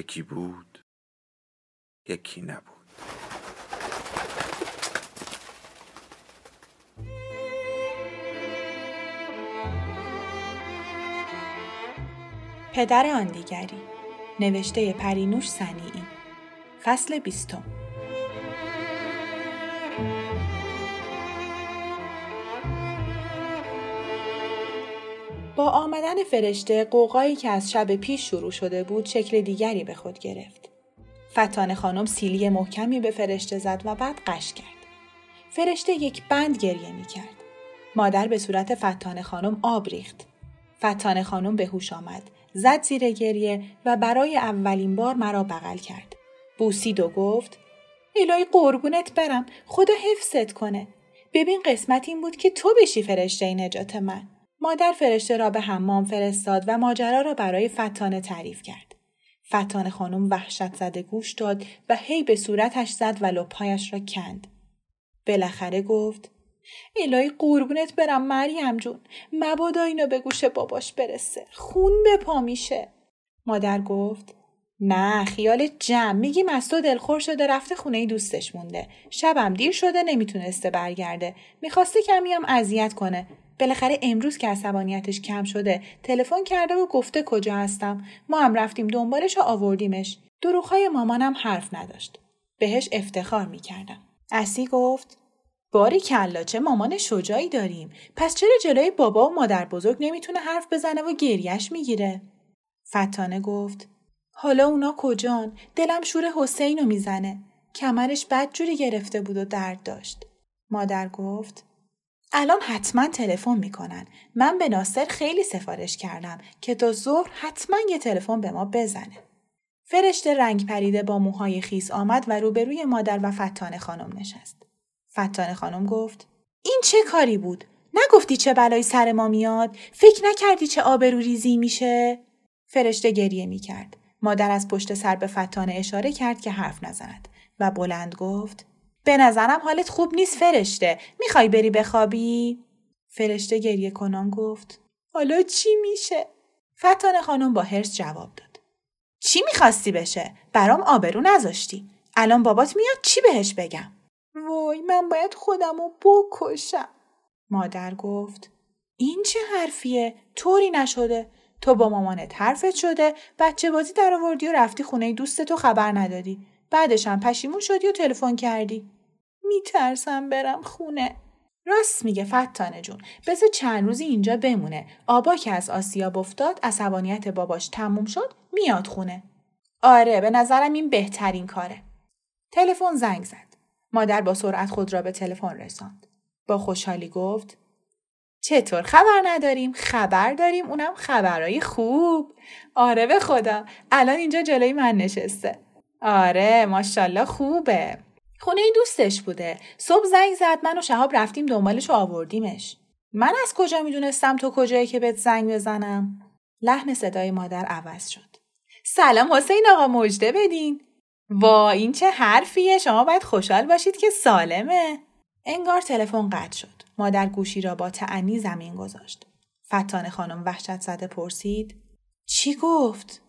یکی بود یکی نبود. پدر آن دیگری نوشته پرینوش سنیعی فصل بیستم. با آمدن فرشته قوقایی که از شب پیش شروع شده بود شکل دیگری به خود گرفت. فتان خانم سیلی محکمی به فرشته زد و بعد قش کرد. فرشته یک بند گریه می کرد. مادر به صورت فتان خانم آب ریخت. فتان خانم به هوش آمد. زد زیر گریه و برای اولین بار مرا بغل کرد. بوسید و گفت الهی قربونت برم خدا حفظت کنه. ببین قسمت این بود که تو بشی فرشته نجات من. مادر فرشته را به حمام فرستاد و ماجرا را برای فتانه تعریف کرد. فتانه خانم وحشت زده گوش داد و هی به صورتش زد و لپایش را کند. بالاخره گفت الهی قربونت برم مریم جون. مبادا اینو به گوش باباش برسه. خون به پا میشه. مادر گفت نه خیال جمع. میگیم از تو دلخور شده رفته خونه دوستش مونده. شبم دیر شده نمی‌تونسته برگرده. می‌خواسته کمی هم اذیت کنه. بالاخره امروز که عصبانیتش کم شده تلفن کرده و گفته کجا هستم. ما هم رفتیم دنبالش و آوردیمش. دروغهای مامانم حرف نداشت. بهش افتخار می‌کردم. اسی گفت باری کلا چه مامان شجاعی داریم. پس چرا جلوی بابا و مادر بزرگ نمی‌تونه حرف بزنه و گریش می‌گیره؟ فتانه گفت حالا اونا کجان؟ دلم شور حسین رو می‌زنه. کمرش بدجوری گرفته بود و درد داشت. مادر گفت الان حتما تلفن می‌کنن. من به ناصر خیلی سفارش کردم که تا ظهر حتما یه تلفن به ما بزنه. فرشته رنگ پریده با موهای خیس آمد و روبروی مادر و فتان خانم نشست. فتان خانم گفت این چه کاری بود؟ نگفتی چه بلایی سر ما میاد؟ فکر نکردی چه آبرو ریزی میشه؟ فرشته گریه می‌کرد. مادر از پشت سر به فتانه اشاره کرد که حرف نزند و بلند گفت به نظرم حالت خوب نیست فرشته. می‌خوای بری بخوابی؟ فرشته گریه کنان گفت. حالا چی میشه؟ فتان خانم با هرس جواب داد. چی می‌خواستی بشه؟ برام آبرو نذاشتی. الان بابات میاد چی بهش بگم؟ وای من باید خودمو بکشم. مادر گفت. این چه حرفیه؟ طوری نشده. تو با مامانت حرفت شده بچه بازی در آوردی و رفتی خونه دوست تو خبر ندادی بعدش هم پشیمون شدی و تلفن کردی میترسم برم خونه راست میگه فتانه جون بذار چند روزی اینجا بمونه آبا که از آسیاب افتاد عصبانیت باباش تموم شد میاد خونه آره به نظرم این بهترین کاره تلفن زنگ زد مادر با سرعت خود را به تلفن رساند با خوشحالی گفت چطور خبر نداریم؟ خبر داریم اونم خبرهای خوب. آره به خدا. الان اینجا جلوی من نشسته. آره ماشاءالله خوبه. خونه دوستش بوده. صبح زنگ زد من و شهاب رفتیم دنبالش و آوردیمش. من از کجا می‌دونستم تو کجایی که بهت زنگ بزنم؟ لحن صدای مادر عوض شد. سلام حسین آقا مجده بدین. وا این چه حرفیه. شما باید خوشحال باشید که سالمه. انگار تلفن قطع شد. مادر گوشی را با تعنی زمین گذاشت. فتان خانم وحشت زده پرسید. چی گفت؟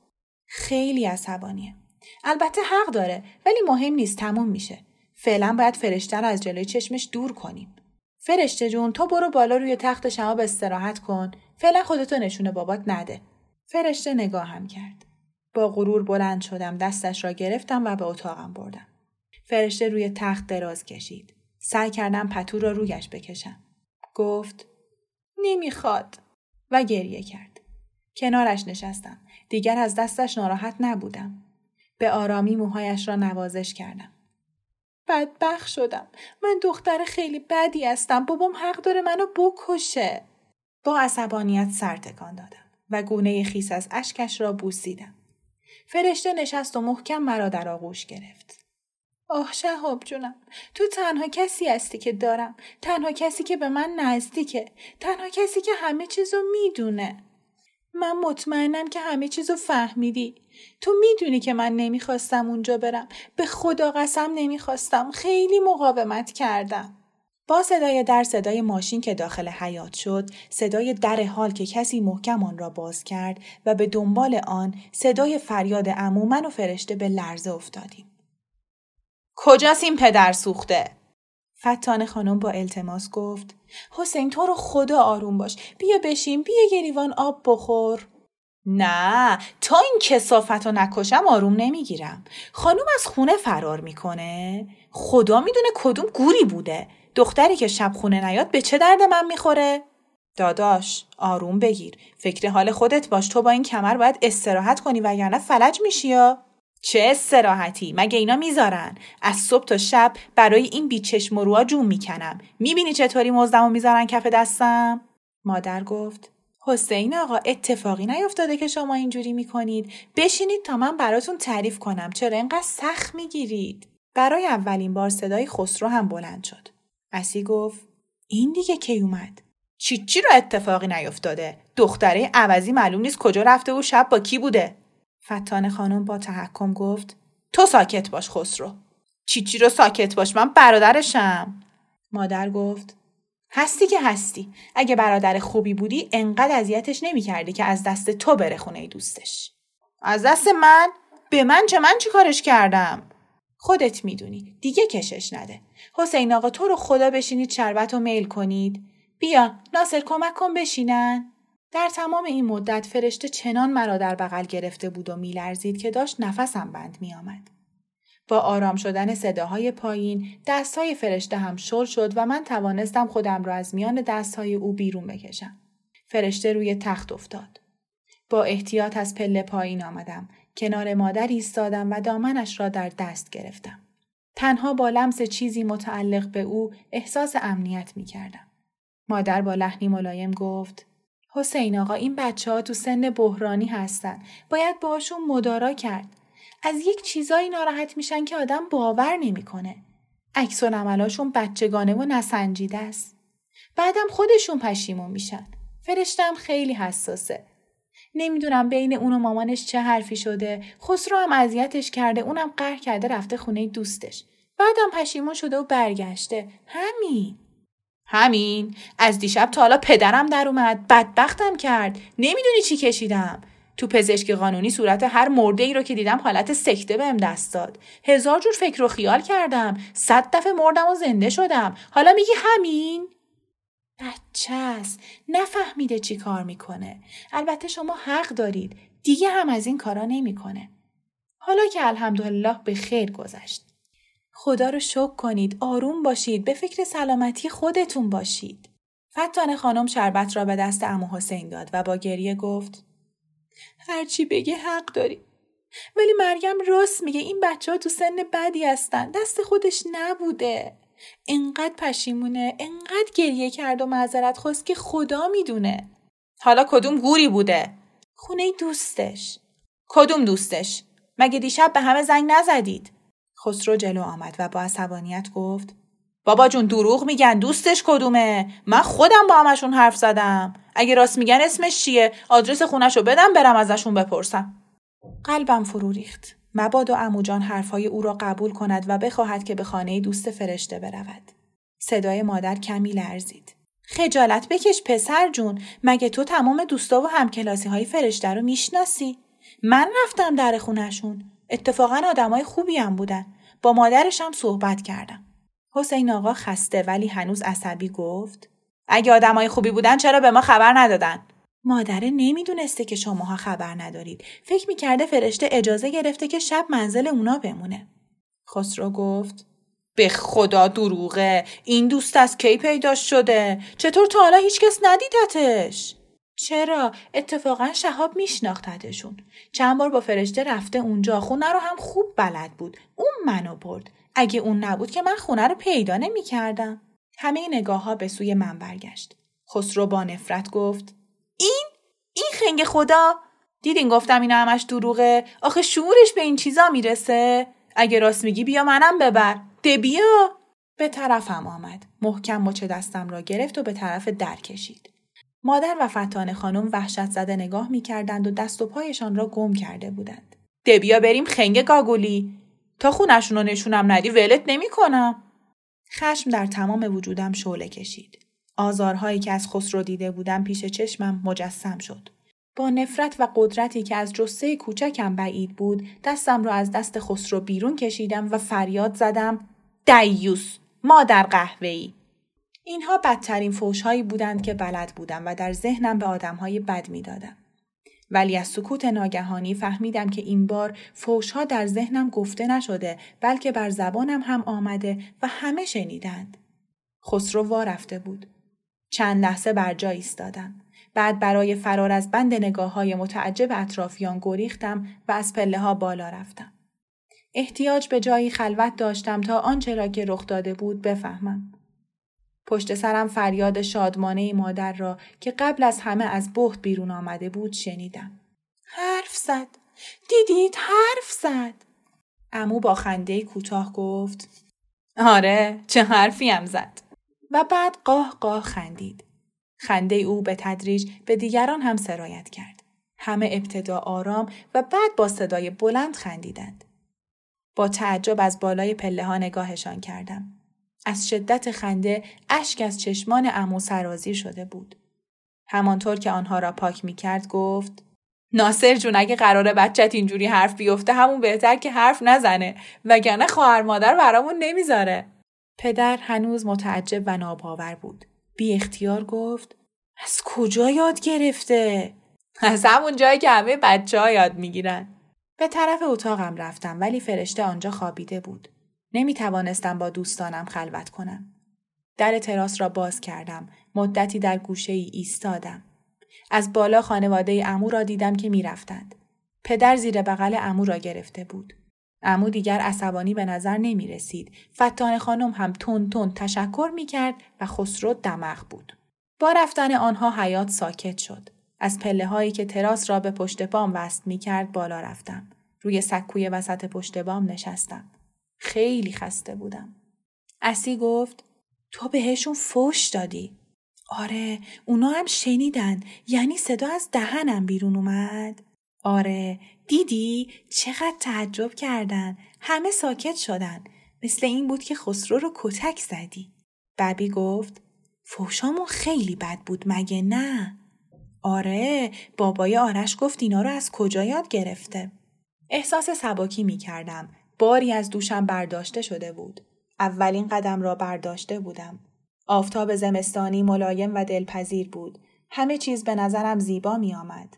خیلی عصبانیه. البته حق داره ولی مهم نیست تموم میشه. فعلا باید فرشته رو از جلوی چشمش دور کنیم. فرشته جون تو برو بالا روی تخت شما استراحت کن. فعلا خودتو نشونه بابات نده. فرشته نگاهم کرد. با غرور بلند شدم دستش را گرفتم و به اتاقم بردم. فرشته روی تخت دراز کشید. سعی کردم پتو را رویش بکشم. گفت نمی‌خواد. و گریه کرد. کنارش نشستم. دیگر از دستش ناراحت نبودم. به آرامی موهایش را نوازش کردم. بدبخ شدم. من دختر خیلی بدی هستم. بابام حق داره منو بکشه. با عصبانیت سر تکان دادم. و گونه خیس از اشکش را بوسیدم. فرشته نشست و محکم مرا در آغوش گرفت. آه شهاب جونم تو تنها کسی هستی که دارم تنها کسی که به من نزدیکه تنها کسی که همه چیزو می‌دونه من مطمئنم که همه چیزو فهمیدی. تو می‌دونی که من نمی‌خواستم اونجا برم. به خدا قسم نمی‌خواستم. خیلی مقاومت کردم. با صدای در صدای ماشین که داخل حیات شد صدای در حال که کسی محکم آن را باز کرد و به دنبال آن صدای فریاد من و فرشته به لرزه افتادیم. کجاست این پدر سوخته؟ فتان خانم با التماس گفت حسین تو رو خدا آروم باش. بیا بشین بیا گریوان آب بخور. نه تا این کسافت رو نکشم آروم نمی‌گیرم. خانم از خونه فرار می‌کنه. خدا می‌دونه کدوم گوری بوده. دختری که شب خونه نیاد به چه درد من می‌خوره؟ داداش آروم بگیر. فکر حال خودت باش. تو با این کمر باید استراحت کنی وگرنه فلج میشی یا؟ چه استراحتی؟ مگه اینا می‌ذارن؟ از صبح تا شب برای این بیچشم و جون می‌کنم. می‌بینی چطوری مزدمو می‌ذارن کف دستم؟ مادر گفت حسین آقا اتفاقی نیفتاده که شما اینجوری می‌کنید. بشینید تا من براتون تعریف کنم. چرا اینقدر سخت می‌گیرید؟ برای اولین بار صدای خسرو هم بلند شد. اسی گفت این دیگه کی اومد؟ چی چی رو اتفاقی نیفتاده؟ دختره عوضی معلوم نیست کجا رفته و شب با کی بوده؟ فتان خانم با تحکم گفت تو ساکت باش خسرو. چیچی رو ساکت باش؟ من برادرشم. مادر گفت هستی که هستی. اگه برادر خوبی بودی انقدر اذیتش نمی‌کردی که از دست تو بره خونه دوستش. از دست من؟ به من چه؟ من چی کارش کردم؟ خودت می‌دونی. دیگه کشش نده. حسین آقا تو رو خدا بشینید شربت و میل کنید. بیا ناصر کمک کن بشینن. در تمام این مدت فرشته چنان مرا در بغل گرفته بود و میلرزید که داشت نفسم بند میآمد. با آرام شدن صداهای پایین دستهای فرشته هم شل شد و من توانستم خودم را از میان دستهای او بیرون بکشم. فرشته روی تخت افتاد. با احتیاط از پله پایین آمدم. کنار مادر ایستادم و دامنش را در دست گرفتم. تنها با لمس چیزی متعلق به او احساس امنیت می کردم. مادر با لحنی ملایم گفت حسین آقا این بچه ها تو سن بحرانی هستن. باید باشون مدارا کرد. از یک چیزایی ناراحت میشن که آدم باور نمی‌کنه. عکس عملاشون بچگانه و نسنجیده است. بعدم خودشون پشیمون میشن. فرشتم خیلی حساسه. نمی‌دونم بین اون و مامانش چه حرفی شده. خسرو هم اذیتش کرده. اونم قهر کرده رفته خونه دوستش. بعدم پشیمون شده و برگشته. همین. همین. از دیشب تا حالا پدرم در اومد. بدبختم کرد. نمی‌دونی چی کشیدم. تو پزشکی قانونی صورت هر مرده ای رو که دیدم حالت سکته بهم دست داد. هزار جور فکر و خیال کردم. صد دفعه مردم و زنده شدم. حالا میگی همین؟ بچه است. نفهمیده چی کار می‌کنه. البته شما حق دارید. دیگه هم از این کارا نمی‌کنه. حالا که الحمدلله به خیر گذشت. خدا رو شکر کنید. آروم باشید. به فکر سلامتی خودتون باشید. فتان خانم شربت را به دست امو حسین داد و با گریه گفت هرچی بگه حق داری. ولی مریم راست میگه. این بچه ها تو سن بدی هستن. دست خودش نبوده. انقدر پشیمونه. انقدر گریه کرد و معذرت خواست که خدا می‌دونه. حالا کدوم گوری بوده؟ خونه دوستش. کدوم دوستش؟ مگه دیشب به همه زنگ نزدید؟ خسرو جلو آمد و با عصبانیت گفت بابا جون دروغ میگن دوستش کدومه؟ من خودم با همشون حرف زدم. اگه راست میگن اسمش چیه؟ آدرس خونش رو بدم برم ازشون بپرسم. قلبم فرو ریخت. مباد و اموجان حرفهای او را قبول کند و بخواهد که به خانه دوست فرشته برود. صدای مادر کمی لرزید. خجالت بکش پسر جون مگه تو تمام دوستا و همکلاسی های فرشته رو می‌شناسی؟ من رفتم در خونشون اتفاقا آدمای خوبی هم بودن. با مادرشم صحبت کردم. حسین آقا خسته ولی هنوز عصبی گفت اگه آدمای خوبی بودن چرا به ما خبر ندادن؟ مادره نمی‌دونسته که شماها خبر ندارید. فکر می‌کرده فرشته اجازه گرفته که شب منزل اونا بمونه. خسرو گفت به خدا دروغه این دوست از کی پیدا شده چطور تا حالا هیچکس ندیدتش چرا؟ اتفاقا شهاب میشناختتشون چند بار با فرشته رفته اونجا. خونه رو هم خوب بلد بود. اون منو برد. اگه اون نبود که من خونه رو پیدا نمی کردم. همه نگاه ها به سوی من برگشت. خسرو با نفرت گفت این؟ این خنگ خدا؟ دیدین گفتم اینا همش دروغه؟ آخه شعورش به این چیزا می‌رسه؟ اگه راست میگی بیا منم ببر. ده بیا. به طرفم آمد. محکم مچ دستم را گرفت و به طرف در کشید. مادر و فتان خانم وحشت زده نگاه می‌کردند و دست و پایشان را گم کرده بودند. دبیا بریم خنگ گاگولی. تا خونشون رو نشونم ندی ولت نمی‌کنم. خشم در تمام وجودم شعله کشید. آزارهایی که از خسرو دیده بودم پیش چشمم مجسم شد. با نفرت و قدرتی که از جسه کوچکم بعید بود دستم را از دست خسرو بیرون کشیدم و فریاد زدم دیوس مادر قهوه‌ای. اینها بدترین فوشهایی بودند که بلد بودم و در ذهنم به آدمهای بد می‌دادم ولی از سکوت ناگهانی فهمیدم که این بار فوشها در ذهنم گفته نشده بلکه بر زبانم هم آمده و همه شنیدند. خسرو وا رفته بود. چند لحظه بر جا ایستادم. بعد برای فرار از بند نگاه های متعجب اطرافیان گریختم و از پله ها بالا رفتم. احتیاج به جایی خلوت داشتم تا آنچه را که رخ داده بود بفهمم. پشت سرم فریاد شادمانه مادر را که قبل از همه از بخت بیرون آمده بود شنیدم. حرف زد. دیدید حرف زد. امو با خنده کوتاه گفت آره چه حرفی هم زد. و بعد قاه قاه خندید. خنده او به تدریج به دیگران هم سرایت کرد. همه ابتدا آرام و بعد با صدای بلند خندیدند. با تعجب از بالای پله ها نگاهشان کردم. از شدت خنده اشک از چشمان امو سرازیر شده بود. همانطور که آنها را پاک می کرد گفت ناصر جون اگه قراره بچت اینجوری حرف بیفته همون بهتر که حرف نزنه وگرنه خواهر مادر برامون نمی‌ذاره. پدر هنوز متعجب و ناباور بود. بی اختیار گفت از کجا یاد گرفته؟ از همون جایی که همه بچه ها یاد می‌گیرن. به طرف اتاقم رفتم ولی فرشته آنجا خوابیده بود. نمی توانستم با دوستانم خلوت کنم. در تراس را باز کردم. مدتی در گوشه ای ایستادم. از بالا خانواده امو را دیدم که می‌رفتند. پدر زیر بغل امو را گرفته بود. امو دیگر عصبانی به نظر نمی رسید. فتان خانم هم تون تون تشکر می کرد و خسرو دمغ بود. با رفتن آنها حیات ساکت شد. از پله هایی که تراس را به پشت بام وست می کرد بالا رفتم. روی سکوی وسط پشت بام نشستم. خیلی خسته بودم. اسی گفت تو بهشون فوش دادی. آره اونا هم شنیدن یعنی صدا از دهنم بیرون اومد. آره دیدی چقدر تعجب کردن همه ساکت شدن مثل این بود که خسرو رو کتک زدی. ببی گفت فوشامون خیلی بد بود مگه نه؟ آره بابای آرش گفت اینا رو از کجا یاد گرفته؟ احساس سباکی می کردم باری از دوشم برداشته شده بود. اولین قدم را برداشته بودم. آفتاب زمستانی ملایم و دلپذیر بود. همه چیز به نظرم زیبا می آمد.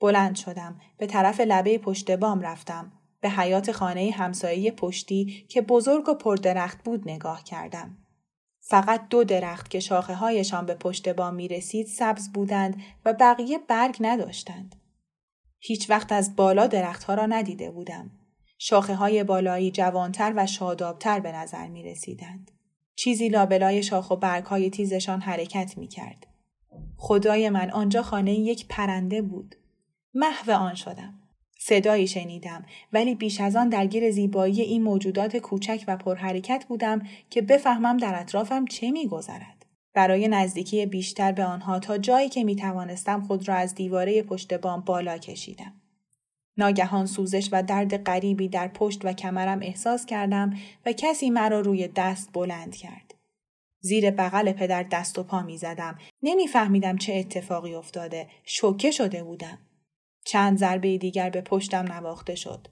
بلند شدم. به طرف لبه پشت بام رفتم. به حیات خانه همسایه پشتی که بزرگ و پردرخت بود نگاه کردم. فقط دو درخت که شاخه هایشان به پشت بام می رسید سبز بودند و بقیه برگ نداشتند. هیچ وقت از بالا درختها را ندیده بودم. شاخه های بالایی جوانتر و شادابتر به نظر می رسیدند. چیزی لابلای شاخ و برگ های تیزشان حرکت می کرد. خدای من آنجا خانه یک پرنده بود. محو آن شدم. صدایی شنیدم ولی بیش از آن درگیر زیبایی این موجودات کوچک و پرحرکت بودم که بفهمم در اطرافم چه میگذرد. برای نزدیکی بیشتر به آنها تا جایی که می توانستم خود را از دیواره پشت بام بالا کشیدم. ناگهان سوزش و درد غریبی در پشت و کمرم احساس کردم و کسی مرا روی دست بلند کرد. زیر بغل پدر دست و پا می زدم. نمیفهمیدم چه اتفاقی افتاده. شوکه شده بودم. چند ضربه دیگر به پشتم نواخته شد.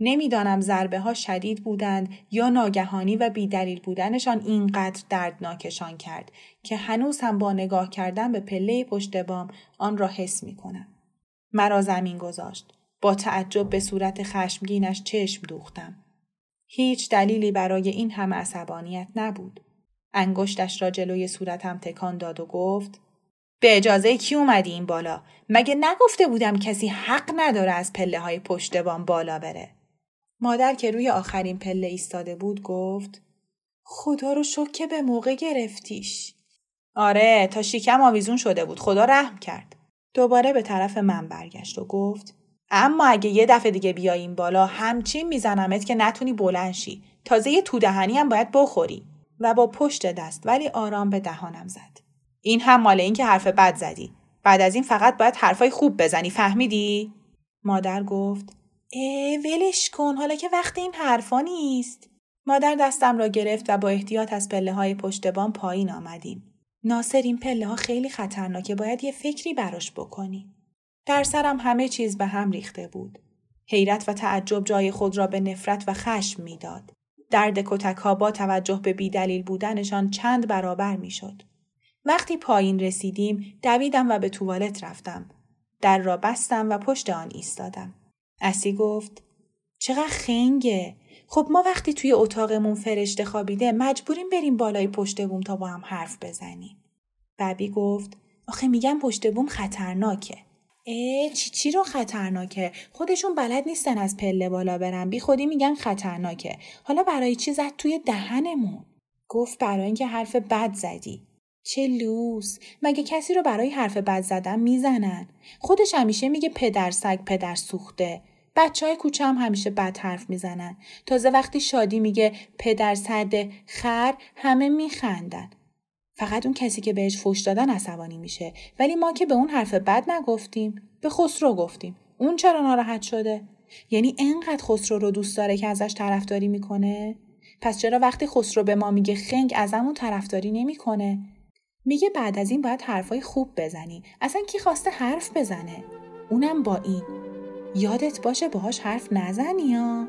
نمی‌دانم ضربه ها شدید بودند یا ناگهانی و بیدلیل بودنشان اینقدر دردناکشان کرد که هنوز هم با نگاه کردن به پله پشت بام آن را حس می کنم. مرا زمین گذاشت. با تعجب به صورت خشمگینش چشم دوختم. هیچ دلیلی برای این همه عصبانیت نبود. انگشتش را جلوی صورتم تکان داد و گفت به اجازه کی اومدی این بالا؟ مگه نگفته بودم کسی حق نداره از پله های پشت بام بالا بره؟ مادر که روی آخرین پله ایستاده بود گفت خدا رو شک که به موقع گرفتیش. آره تا شیکم آویزون شده بود خدا رحم کرد. دوباره به طرف من برگشت و گفت اما اگه یه دفعه دیگه بیاییم بالا همچین میزنمت که نتونی بلند شی. تازه یه تو دهنی هم باید بخوری. و با پشت دست ولی آرام به دهانم زد. این هم مال این که حرف بد زدی. بعد از این فقط باید حرفای خوب بزنی فهمیدی؟ مادر گفت اه ولش کن حالا که وقت این حرفا نیست. مادر دستم را گرفت و با احتیاط از پله های پشت بام پایین آمدیم. ناصر این پله ها خیلی خطرناکه باید یه فکری براش بکنی. در سرم همه چیز به هم ریخته بود. حیرت و تعجب جای خود را به نفرت و خشم می‌داد. درد کتک ها با توجه به بیدلیل بودنشان چند برابر می‌شد. وقتی پایین رسیدیم دویدم و به توالت رفتم. در را بستم و پشت آن ایستادم. اسی گفت چقدر خنگه! خب ما وقتی توی اتاقمون فرشته خوابیده مجبوریم بریم بالای پشت بوم تا با هم حرف بزنیم. ببی گفت آخه میگم پشت بوم خطرناکه. اه چی چی رو خطرناکه؟ خودشون بلد نیستن از پله بالا برن. بی خودی میگن خطرناکه. حالا برای چی زد توی دهنمون؟ گفت برای اینکه حرف بد زدی. چه لوس. مگه کسی رو برای حرف بد زدن می‌زنن؟ خودش همیشه میگه پدر سگ پدر سوخته. بچه های کوچه هم همیشه بد حرف می‌زنن. تازه وقتی شادی میگه پدر سرد خر همه میخندن. فقط اون کسی که بهش فوش دادن عصبانی میشه. ولی ما که به اون حرف بد نگفتیم به خسرو گفتیم. اون چرا ناراحت شده؟ یعنی انقدر خسرو رو دوست داره که ازش طرفداری می‌کنه؟ پس چرا وقتی خسرو به ما میگه خنگ ازمون طرفداری نمی‌کنه؟ میگه بعد از این باید حرفای خوب بزنی. اصلا کی خواسته حرف بزنه؟ اونم با این. یادت باشه باهاش حرف نزنی یا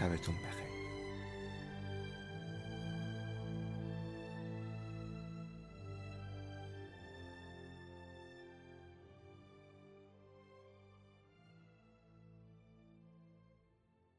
شبتون بخیر.